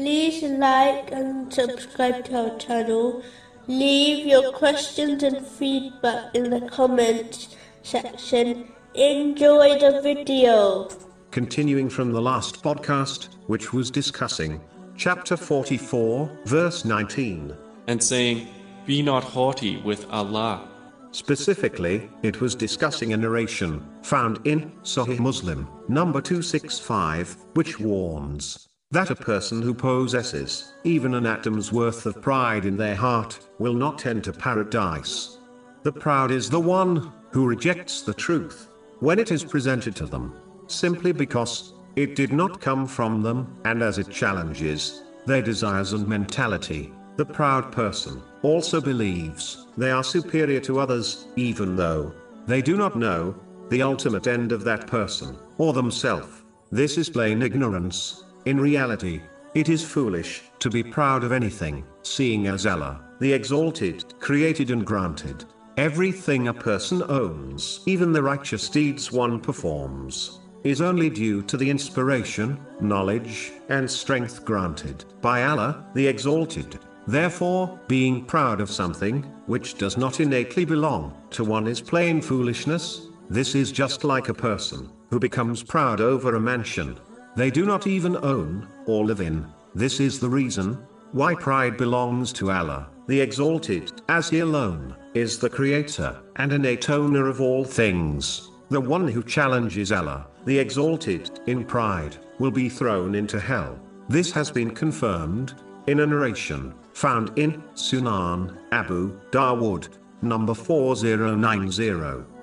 like and subscribe to our channel. Leave your questions and feedback in the comments section. Enjoy the video. Continuing from the last podcast, which was discussing chapter 44, verse 19. and saying, Be not haughty with Allah. Specifically, it was discussing a narration found in Sahih Muslim, number 265, which warns that a person who possesses even an atom's worth of pride in their heart will not enter paradise. The proud is the one who rejects the truth when it is presented to them, simply because it did not come from them, and as it challenges their desires and mentality. The proud person also believes they are superior to others, even though they do not know the ultimate end of that person or themselves. This is plain ignorance. In reality, it is foolish to be proud of anything, seeing as Allah, the Exalted, created and granted everything a person owns, even the righteous deeds one performs, is only due to the inspiration, knowledge, and strength granted by Allah, the Exalted. Therefore, being proud of something, which does not innately belong to one is plain foolishness. This is just like a person who becomes proud over a mansion they do not even own or live in. This is the reason why pride belongs to Allah, the Exalted, as He alone is the Creator and innate owner of all things. The one who challenges Allah, the Exalted, in pride, will be thrown into hell. This has been confirmed in a narration found in Sunan Abu Dawood, number 4090.